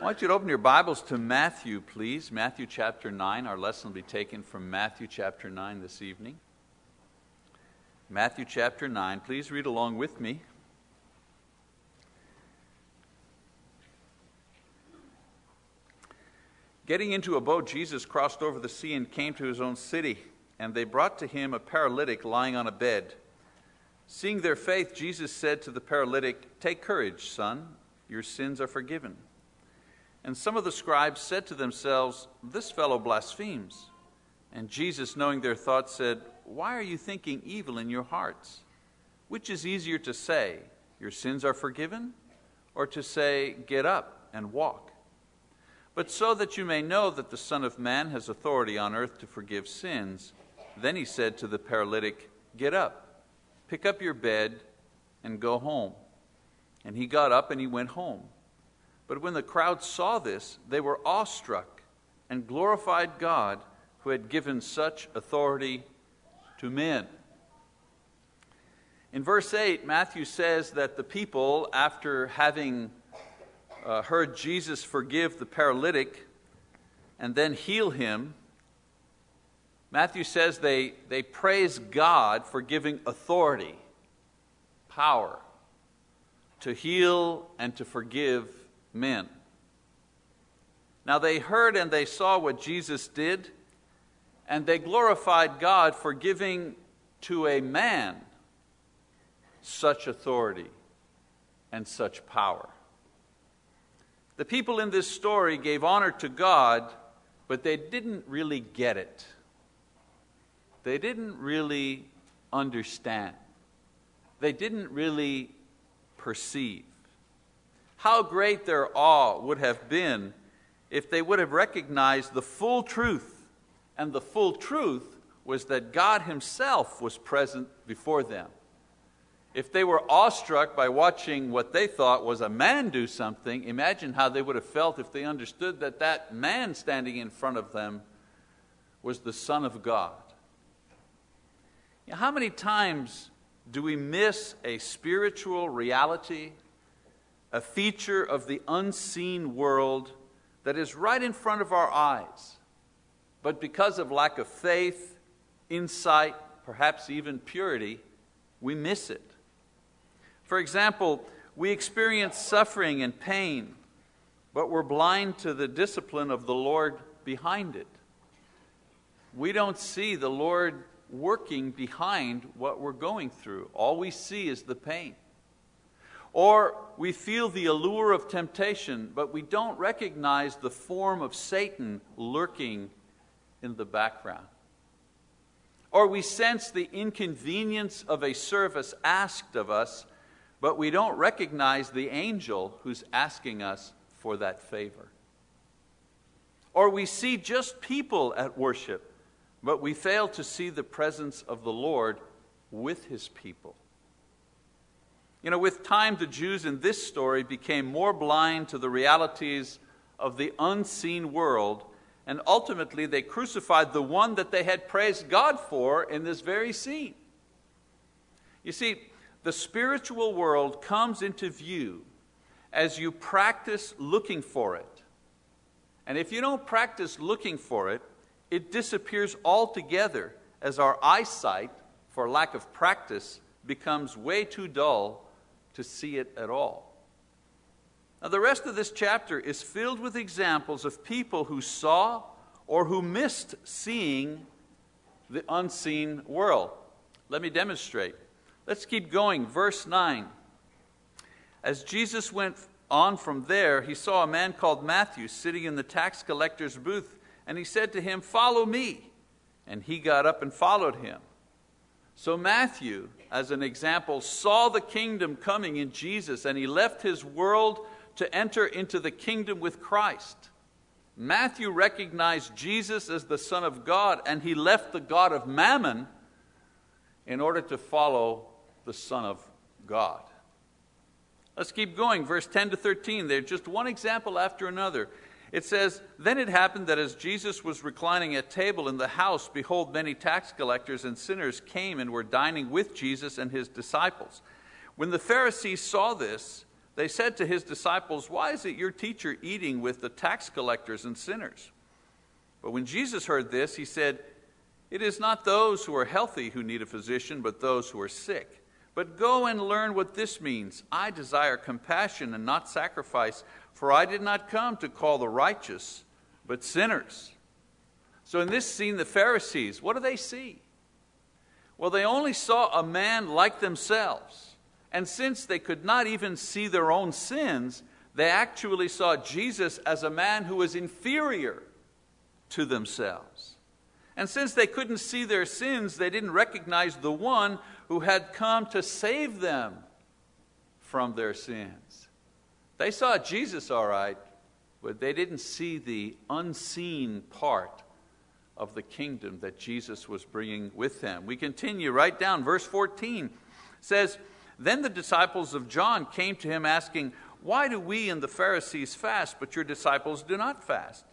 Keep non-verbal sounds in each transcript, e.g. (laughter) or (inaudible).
I want you to open your Bibles to Matthew, please. Matthew chapter 9. Our lesson will be taken from Matthew chapter 9 this evening. Matthew chapter 9. Please read along with me. Getting into a boat, Jesus crossed over the sea and came to his own city, and they brought to him a paralytic lying on a bed. Seeing their faith, Jesus said to the paralytic, Take courage, son, your sins are forgiven. And some of the scribes said to themselves, This fellow blasphemes. And Jesus, knowing their thoughts, said, Why are you thinking evil in your hearts? Which is easier to say, Your sins are forgiven, or to say, Get up and walk? But so that you may know that the Son of Man has authority on earth to forgive sins, then he said to the paralytic, Get up, pick up your bed, and go home. And he got up and he went home. But when the crowd saw this, they were awestruck and glorified God who had given such authority to men. In verse 8, Matthew says that the people, after having uh, heard Jesus forgive the paralytic and then heal him, Matthew says they, they praise God for giving authority, power, to heal and to forgive men. Now they heard and they saw what Jesus did, and they glorified God for giving to a man such authority and such power. The people in this story gave honor to God, but they didn't really get it. They didn't really understand. They didn't really perceive. How great their awe would have been if they would have recognized the full truth. And the full truth was that God Himself was present before them. If they were awestruck by watching what they thought was a man do something, imagine how they would have felt if they understood that that man standing in front of them was the Son of God. how many times do we miss a spiritual reality a feature of the unseen world that is right in front of our eyes. But because of lack of faith, insight, perhaps even purity, we miss it. For example, we experience suffering and pain, but we're blind to the discipline of the Lord behind it. We don't see the Lord working behind what we're going through. All we see is the pain. Or we feel the allure of temptation, but we don't recognize the form of Satan lurking in the background. Or we sense the inconvenience of a service asked of us, but we don't recognize the angel who's asking us for that favor. Or we see just people at worship, but we fail to see the presence of the Lord with his people. You know, with time, the Jews in this story became more blind to the realities of the unseen world, and ultimately they crucified the one that they had praised God for in this very scene. You see, the spiritual world comes into view as you practice looking for it. And if you don't practice looking for it, it disappears altogether as our eyesight, for lack of practice, becomes way too dull to see it at all. Now, the rest of this chapter is filled with examples of people who saw or who missed seeing the unseen world. Let me demonstrate. Let's keep going. Verse 9. As Jesus went on from there, he saw a man called Matthew sitting in the tax collector's booth, and he said to him, Follow me. And he got up and followed him. So, Matthew, as an example, saw the kingdom coming in Jesus and he left his world to enter into the kingdom with Christ. Matthew recognized Jesus as the Son of God and he left the God of Mammon in order to follow the Son of God. Let's keep going, verse 10 to 13. There's just one example after another. It says, Then it happened that as Jesus was reclining at table in the house, behold, many tax collectors and sinners came and were dining with Jesus and his disciples. When the Pharisees saw this, they said to his disciples, Why is it your teacher eating with the tax collectors and sinners? But when Jesus heard this, he said, It is not those who are healthy who need a physician, but those who are sick. But go and learn what this means. I desire compassion and not sacrifice, for I did not come to call the righteous, but sinners. So in this scene, the Pharisees, what do they see? Well, they only saw a man like themselves. And since they could not even see their own sins, they actually saw Jesus as a man who was inferior to themselves. And since they couldn't see their sins, they didn't recognize the one who had come to save them from their sins. They saw Jesus all right, but they didn't see the unseen part of the kingdom that Jesus was bringing with them. We continue right down, verse 14 says, Then the disciples of John came to him asking, Why do we and the Pharisees fast, but your disciples do not fast?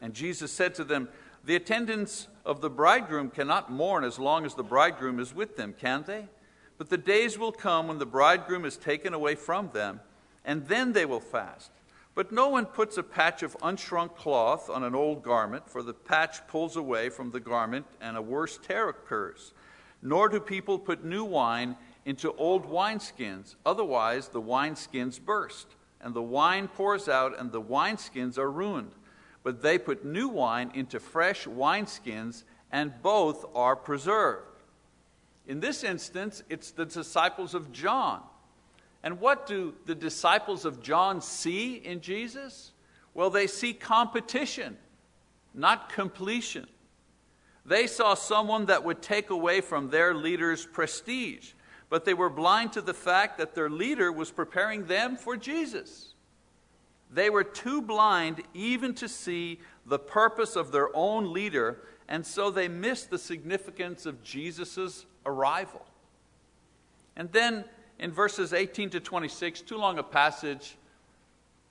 And Jesus said to them, The attendants of the bridegroom cannot mourn as long as the bridegroom is with them, can they? But the days will come when the bridegroom is taken away from them, and then they will fast. But no one puts a patch of unshrunk cloth on an old garment, for the patch pulls away from the garment, and a worse tear occurs. Nor do people put new wine into old wineskins, otherwise, the wineskins burst, and the wine pours out, and the wineskins are ruined but they put new wine into fresh wineskins, and both are preserved. In this instance, it's the disciples of John. And what do the disciples of John see in Jesus? Well, they see competition, not completion. They saw someone that would take away from their leader's prestige, but they were blind to the fact that their leader was preparing them for Jesus. They were too blind even to see the purpose of their own leader, and so they missed the significance of Jesus' arrival. And then in verses 18 to 26, too long a passage,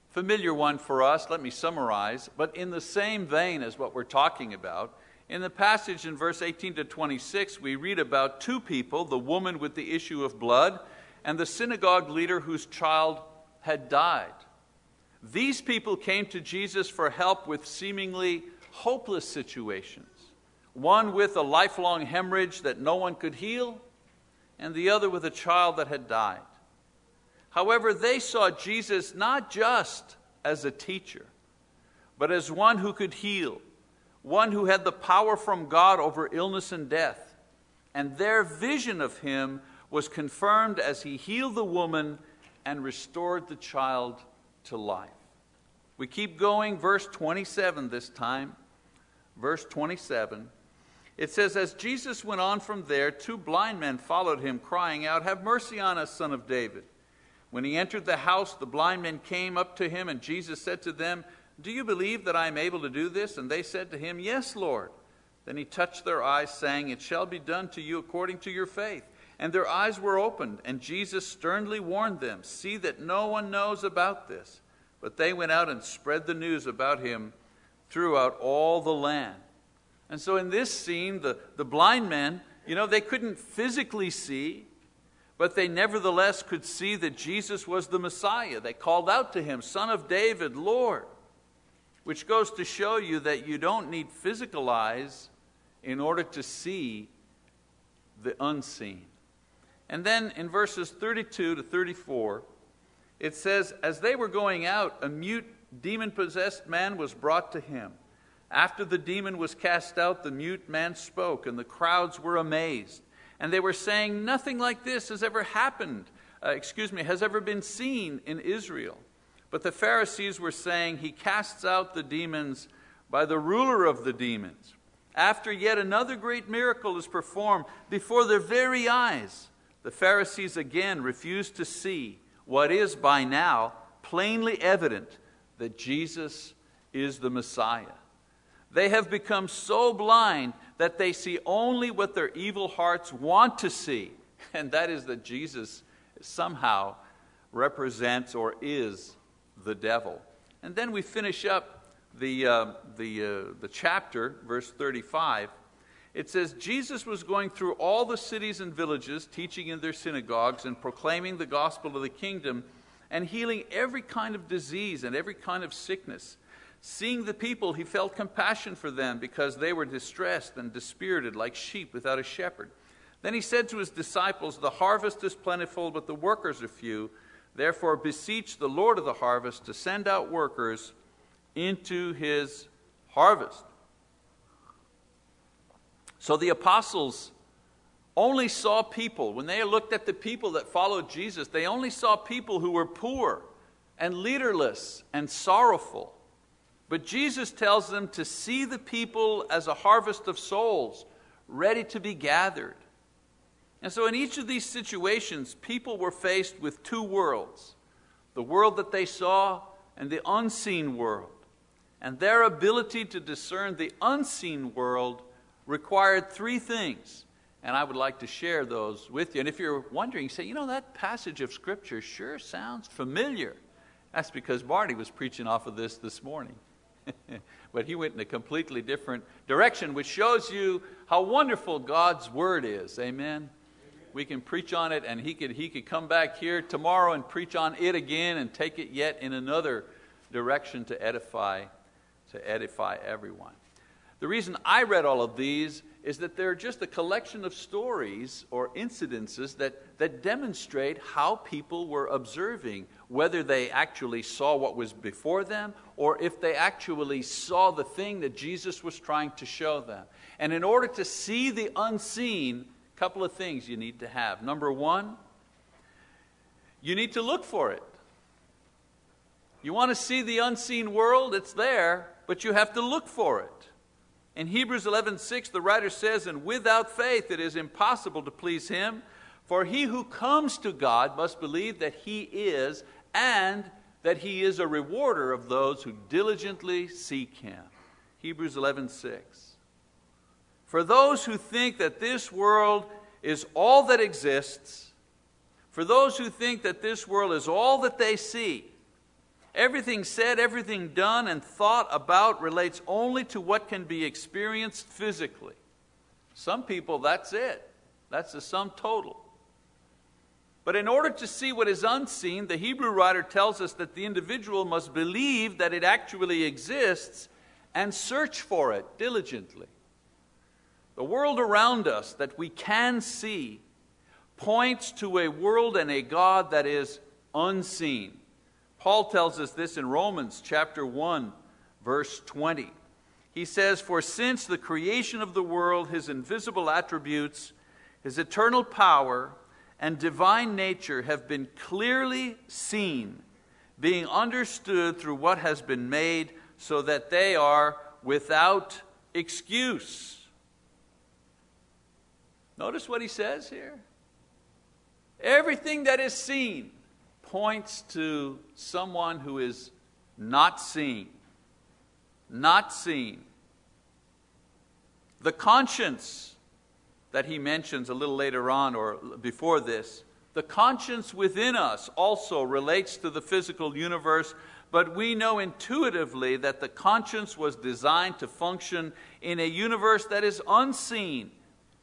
familiar one for us, let me summarize, but in the same vein as what we're talking about. In the passage in verse 18 to 26, we read about two people the woman with the issue of blood and the synagogue leader whose child had died. These people came to Jesus for help with seemingly hopeless situations one with a lifelong hemorrhage that no one could heal, and the other with a child that had died. However, they saw Jesus not just as a teacher, but as one who could heal, one who had the power from God over illness and death. And their vision of him was confirmed as he healed the woman and restored the child to life. We keep going, verse 27 this time. Verse 27. It says, As Jesus went on from there, two blind men followed him, crying out, Have mercy on us, son of David. When he entered the house, the blind men came up to him, and Jesus said to them, Do you believe that I am able to do this? And they said to him, Yes, Lord. Then he touched their eyes, saying, It shall be done to you according to your faith. And their eyes were opened, and Jesus sternly warned them, See that no one knows about this. But they went out and spread the news about him throughout all the land. And so in this scene, the, the blind men, you know, they couldn't physically see, but they nevertheless could see that Jesus was the Messiah. They called out to him, Son of David, Lord, which goes to show you that you don't need physical eyes in order to see the unseen. And then in verses 32 to 34, it says, As they were going out, a mute, demon possessed man was brought to him. After the demon was cast out, the mute man spoke, and the crowds were amazed. And they were saying, Nothing like this has ever happened, uh, excuse me, has ever been seen in Israel. But the Pharisees were saying, He casts out the demons by the ruler of the demons. After yet another great miracle is performed before their very eyes, the Pharisees again refused to see what is by now plainly evident that Jesus is the Messiah. They have become so blind that they see only what their evil hearts want to see, (laughs) and that is that Jesus somehow represents or is the devil. And then we finish up the, uh, the, uh, the chapter, verse 35, it says, Jesus was going through all the cities and villages, teaching in their synagogues and proclaiming the gospel of the kingdom and healing every kind of disease and every kind of sickness. Seeing the people, he felt compassion for them because they were distressed and dispirited like sheep without a shepherd. Then he said to his disciples, The harvest is plentiful, but the workers are few. Therefore, beseech the Lord of the harvest to send out workers into his harvest. So the apostles only saw people, when they looked at the people that followed Jesus, they only saw people who were poor and leaderless and sorrowful. But Jesus tells them to see the people as a harvest of souls ready to be gathered. And so, in each of these situations, people were faced with two worlds the world that they saw and the unseen world. And their ability to discern the unseen world required three things. And I would like to share those with you. And if you're wondering, say, you know, that passage of Scripture sure sounds familiar. That's because Marty was preaching off of this this morning. (laughs) but he went in a completely different direction, which shows you how wonderful God's Word is. Amen we can preach on it, and he could, he could come back here tomorrow and preach on it again and take it yet in another direction to edify, to edify everyone. The reason I read all of these is that they're just a collection of stories or incidences that, that demonstrate how people were observing, whether they actually saw what was before them or if they actually saw the thing that Jesus was trying to show them. And in order to see the unseen, a couple of things you need to have. Number one, you need to look for it. You want to see the unseen world? It's there, but you have to look for it. In Hebrews 11:6 the writer says, "And without faith it is impossible to please him, for he who comes to God must believe that he is and that he is a rewarder of those who diligently seek him." Hebrews 11:6. For those who think that this world is all that exists, for those who think that this world is all that they see, everything said, everything done, and thought about relates only to what can be experienced physically. Some people, that's it. That's the sum total. But in order to see what is unseen, the Hebrew writer tells us that the individual must believe that it actually exists and search for it diligently. The world around us that we can see points to a world and a God that is unseen. Paul tells us this in Romans chapter 1, verse 20. He says, For since the creation of the world, his invisible attributes, his eternal power, and divine nature have been clearly seen, being understood through what has been made, so that they are without excuse. Notice what he says here. Everything that is seen points to someone who is not seen. Not seen. The conscience that he mentions a little later on or before this, the conscience within us also relates to the physical universe, but we know intuitively that the conscience was designed to function in a universe that is unseen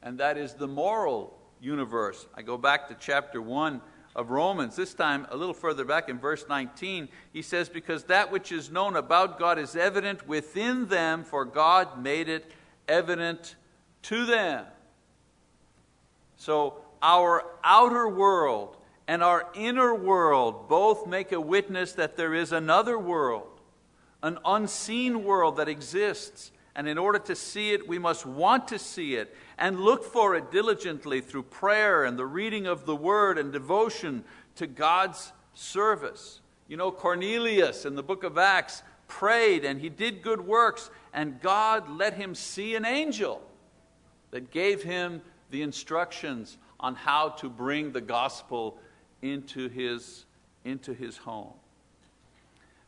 and that is the moral universe. I go back to chapter 1 of Romans, this time a little further back in verse 19. He says, Because that which is known about God is evident within them, for God made it evident to them. So, our outer world and our inner world both make a witness that there is another world, an unseen world that exists. And in order to see it, we must want to see it and look for it diligently through prayer and the reading of the word and devotion to God's service. You know, Cornelius in the book of Acts prayed and he did good works, and God let him see an angel that gave him the instructions on how to bring the gospel into his, into his home.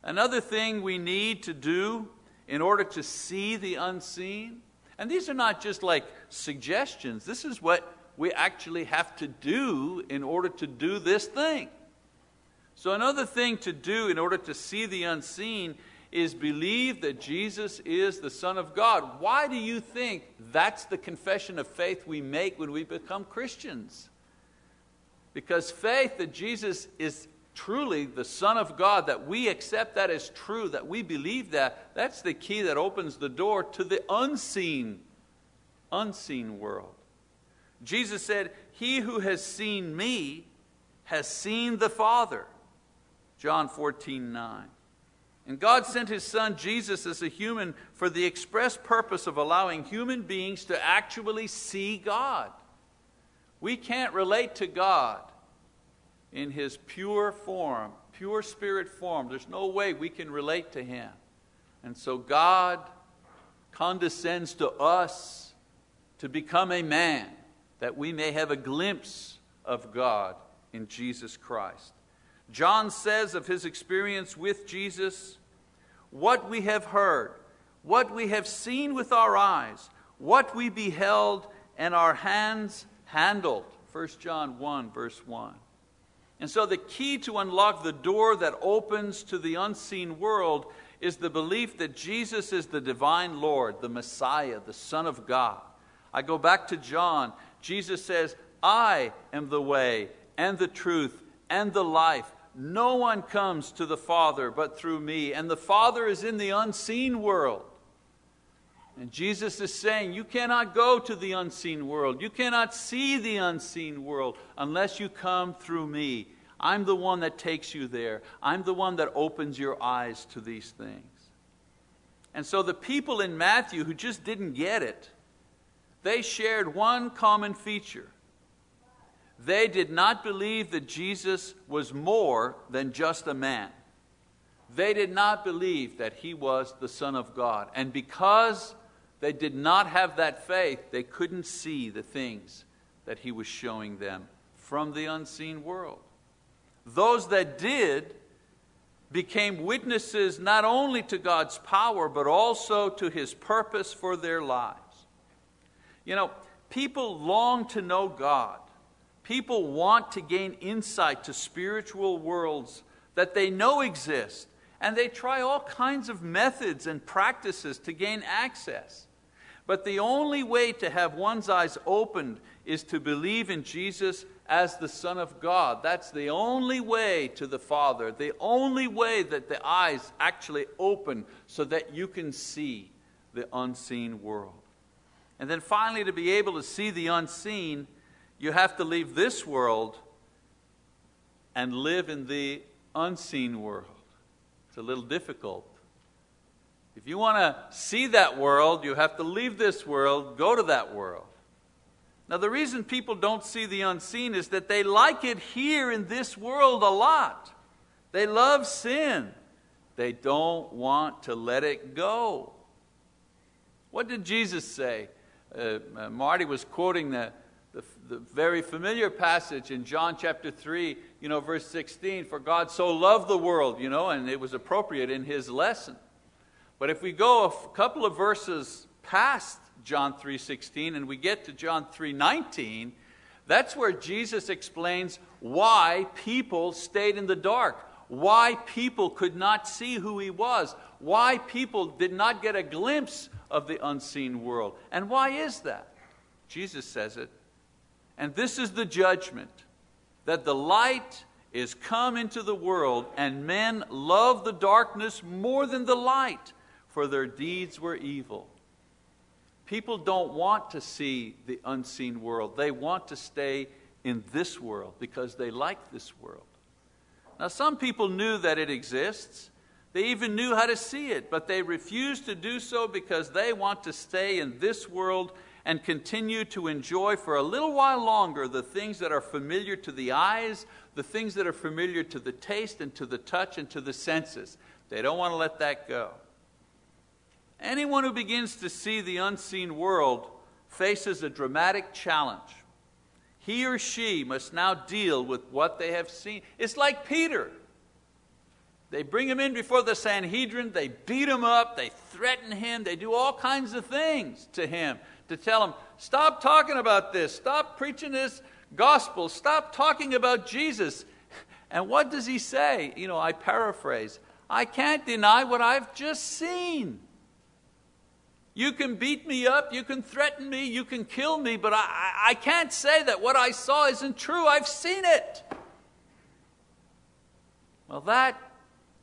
Another thing we need to do in order to see the unseen and these are not just like suggestions, this is what we actually have to do in order to do this thing. So, another thing to do in order to see the unseen is believe that Jesus is the Son of God. Why do you think that's the confession of faith we make when we become Christians? Because faith that Jesus is truly the Son of God, that we accept that as true, that we believe that, that's the key that opens the door to the unseen, unseen world. Jesus said, He who has seen me has seen the Father. John 14, 9. And God sent His Son Jesus as a human for the express purpose of allowing human beings to actually see God. We can't relate to God in His pure form, pure spirit form. There's no way we can relate to Him. And so God condescends to us to become a man that we may have a glimpse of God in Jesus Christ. John says of his experience with Jesus, what we have heard, what we have seen with our eyes, what we beheld and our hands handled. 1 John 1, verse 1. And so, the key to unlock the door that opens to the unseen world is the belief that Jesus is the divine Lord, the Messiah, the Son of God. I go back to John. Jesus says, I am the way and the truth and the life. No one comes to the Father but through me, and the Father is in the unseen world. And Jesus is saying, You cannot go to the unseen world. You cannot see the unseen world unless you come through me. I'm the one that takes you there. I'm the one that opens your eyes to these things. And so the people in Matthew who just didn't get it, they shared one common feature they did not believe that Jesus was more than just a man. They did not believe that he was the Son of God. And because they did not have that faith, they couldn't see the things that he was showing them from the unseen world. Those that did became witnesses not only to God's power, but also to his purpose for their lives. You know, people long to know God. People want to gain insight to spiritual worlds that they know exist, and they try all kinds of methods and practices to gain access. But the only way to have one's eyes opened is to believe in Jesus as the Son of God. That's the only way to the Father, the only way that the eyes actually open so that you can see the unseen world. And then finally, to be able to see the unseen, you have to leave this world and live in the unseen world. It's a little difficult. If you want to see that world, you have to leave this world, go to that world. Now, the reason people don't see the unseen is that they like it here in this world a lot. They love sin. They don't want to let it go. What did Jesus say? Uh, uh Marty was quoting the, the, the very familiar passage in John chapter 3, you know, verse 16, for God so loved the world, you know, and it was appropriate in his lesson. But if we go a couple of verses past John 3:16 and we get to John 3:19, that's where Jesus explains why people stayed in the dark, why people could not see who he was, why people did not get a glimpse of the unseen world. And why is that? Jesus says it and this is the judgment that the light is come into the world, and men love the darkness more than the light, for their deeds were evil. People don't want to see the unseen world, they want to stay in this world because they like this world. Now, some people knew that it exists. They even knew how to see it, but they refuse to do so because they want to stay in this world and continue to enjoy for a little while longer the things that are familiar to the eyes, the things that are familiar to the taste and to the touch and to the senses. They don't want to let that go. Anyone who begins to see the unseen world faces a dramatic challenge. He or she must now deal with what they have seen. It's like Peter. They bring him in before the Sanhedrin, they beat him up, they threaten him, they do all kinds of things to him to tell him, stop talking about this, stop preaching this gospel, stop talking about Jesus. And what does he say? You know, I paraphrase I can't deny what I've just seen. You can beat me up, you can threaten me, you can kill me, but I, I can't say that what I saw isn't true. I've seen it. Well, that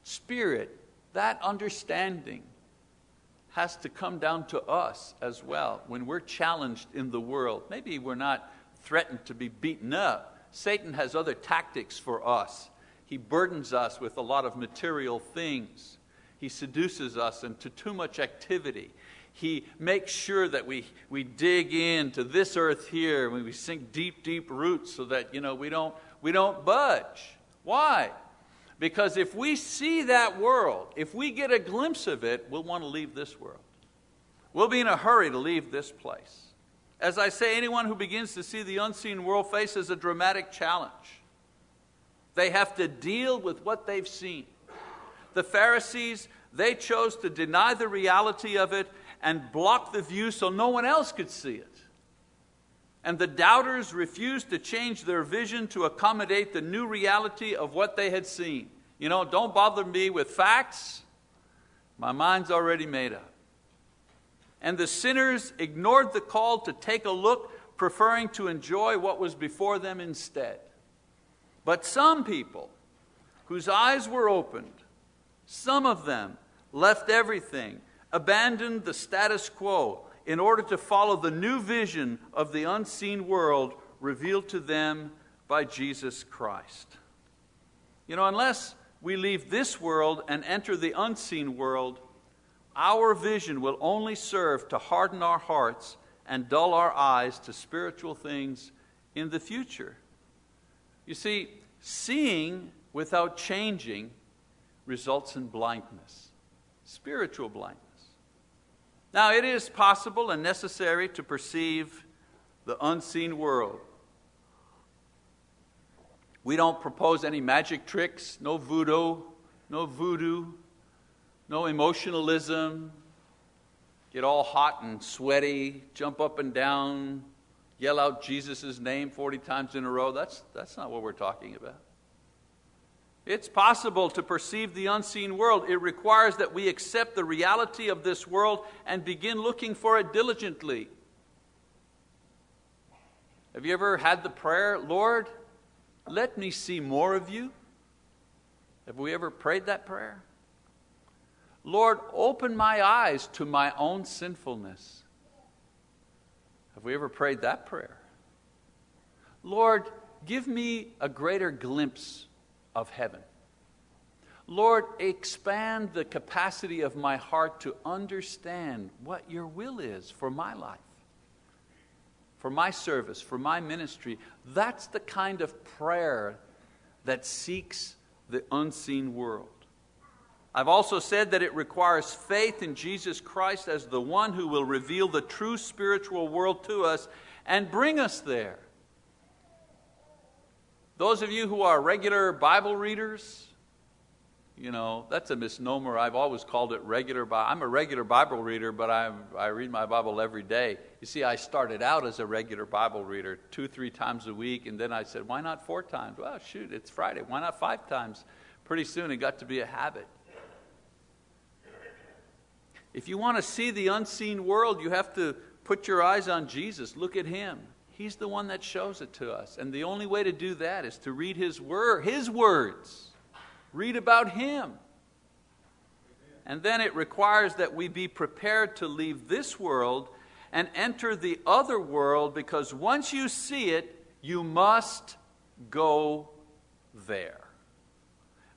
spirit, that understanding, has to come down to us as well when we're challenged in the world. Maybe we're not threatened to be beaten up. Satan has other tactics for us. He burdens us with a lot of material things. He seduces us into too much activity. He makes sure that we, we dig into this earth here, we sink deep, deep roots so that you know, we, don't, we don't budge. Why? Because if we see that world, if we get a glimpse of it, we'll want to leave this world. We'll be in a hurry to leave this place. As I say, anyone who begins to see the unseen world faces a dramatic challenge. They have to deal with what they've seen. The Pharisees, they chose to deny the reality of it and blocked the view so no one else could see it. And the doubters refused to change their vision to accommodate the new reality of what they had seen. You know, don't bother me with facts. My mind's already made up. And the sinners ignored the call to take a look, preferring to enjoy what was before them instead. But some people, whose eyes were opened, some of them left everything, abandoned the status quo in order to follow the new vision of the unseen world revealed to them by Jesus Christ. You know, unless we leave this world and enter the unseen world, our vision will only serve to harden our hearts and dull our eyes to spiritual things in the future. You see, seeing without changing results in blindness, spiritual blindness. Now, it is possible and necessary to perceive the unseen world. We don't propose any magic tricks, no voodoo, no voodoo, no emotionalism, get all hot and sweaty, jump up and down, yell out Jesus' name 40 times in a row. That's, that's not what we're talking about. It's possible to perceive the unseen world. It requires that we accept the reality of this world and begin looking for it diligently. Have you ever had the prayer, Lord, let me see more of you? Have we ever prayed that prayer? Lord, open my eyes to my own sinfulness. Have we ever prayed that prayer? Lord, give me a greater glimpse of heaven. Lord, expand the capacity of my heart to understand what your will is for my life, for my service, for my ministry. That's the kind of prayer that seeks the unseen world. I've also said that it requires faith in Jesus Christ as the one who will reveal the true spiritual world to us and bring us there. Those of you who are regular Bible readers, you know, that's a misnomer. I've always called it regular Bible. I'm a regular Bible reader, but I'm, I read my Bible every day. You see, I started out as a regular Bible reader two, three times a week, and then I said, why not four times? Well, shoot, it's Friday. Why not five times? Pretty soon it got to be a habit. If you want to see the unseen world, you have to put your eyes on Jesus. Look at Him. He's the one that shows it to us. And the only way to do that is to read His Word, His words. Read about Him. And then it requires that we be prepared to leave this world and enter the other world because once you see it, you must go there.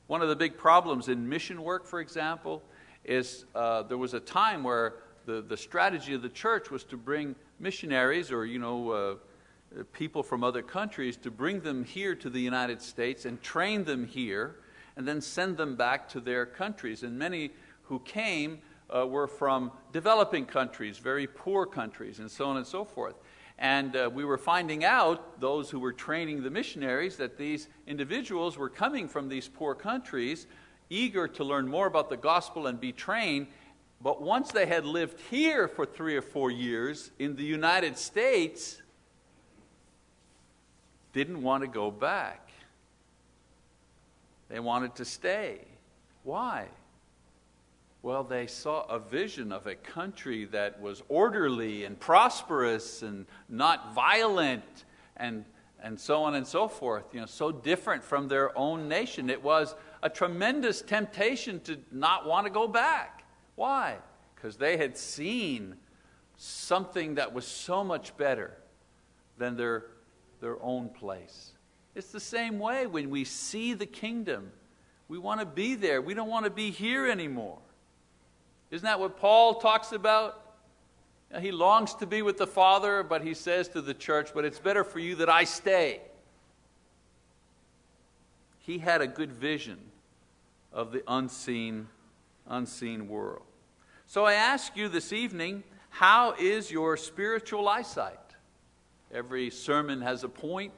One of the big problems in mission work, for example, is uh, there was a time where the, the strategy of the church was to bring missionaries or, you know, uh, people from other countries to bring them here to the United States and train them here and then send them back to their countries. And many who came uh, were from developing countries, very poor countries, and so on and so forth. And uh, we were finding out, those who were training the missionaries, that these individuals were coming from these poor countries eager to learn more about the gospel and be trained. But once they had lived here for three or four years in the United States, didn't want to go back. They wanted to stay. Why? Well, they saw a vision of a country that was orderly and prosperous and not violent and, and so on and so forth, you know, so different from their own nation. It was a tremendous temptation to not want to go back. Why? Because they had seen something that was so much better than their, their own place. It's the same way when we see the kingdom. We want to be there. We don't want to be here anymore. Isn't that what Paul talks about? He longs to be with the Father, but he says to the church, But it's better for you that I stay. He had a good vision of the unseen, unseen world. So I ask you this evening, how is your spiritual eyesight? Every sermon has a point.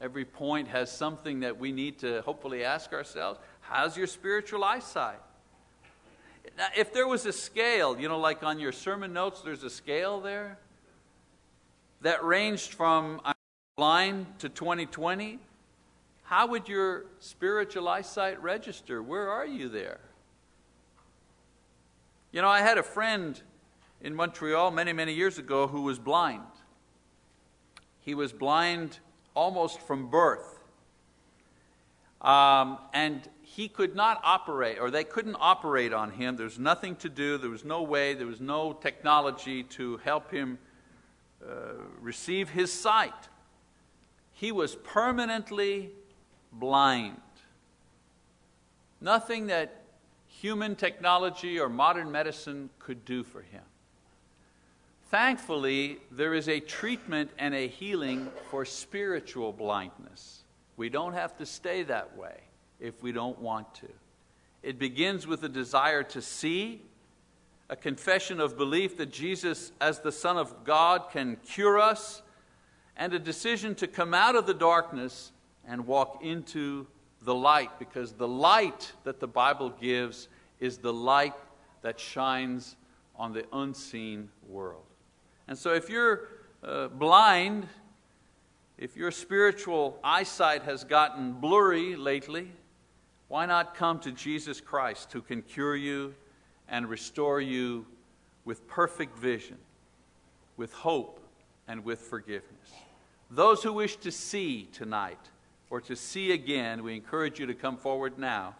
Every point has something that we need to hopefully ask ourselves. How's your spiritual eyesight? Now, if there was a scale, you know, like on your sermon notes, there's a scale there that ranged from blind to 2020, how would your spiritual eyesight register? Where are you there? You know, I had a friend in Montreal many, many years ago who was blind. He was blind almost from birth. Um, and he could not operate, or they couldn't operate on him. There was nothing to do, there was no way, there was no technology to help him uh, receive his sight. He was permanently blind. Nothing that human technology or modern medicine could do for him. Thankfully, there is a treatment and a healing for spiritual blindness. We don't have to stay that way if we don't want to. It begins with a desire to see, a confession of belief that Jesus, as the Son of God, can cure us, and a decision to come out of the darkness and walk into the light, because the light that the Bible gives is the light that shines on the unseen world. And so, if you're uh, blind, if your spiritual eyesight has gotten blurry lately, why not come to Jesus Christ who can cure you and restore you with perfect vision, with hope, and with forgiveness? Those who wish to see tonight or to see again, we encourage you to come forward now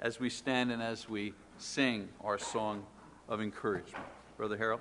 as we stand and as we sing our song of encouragement. Brother Harold?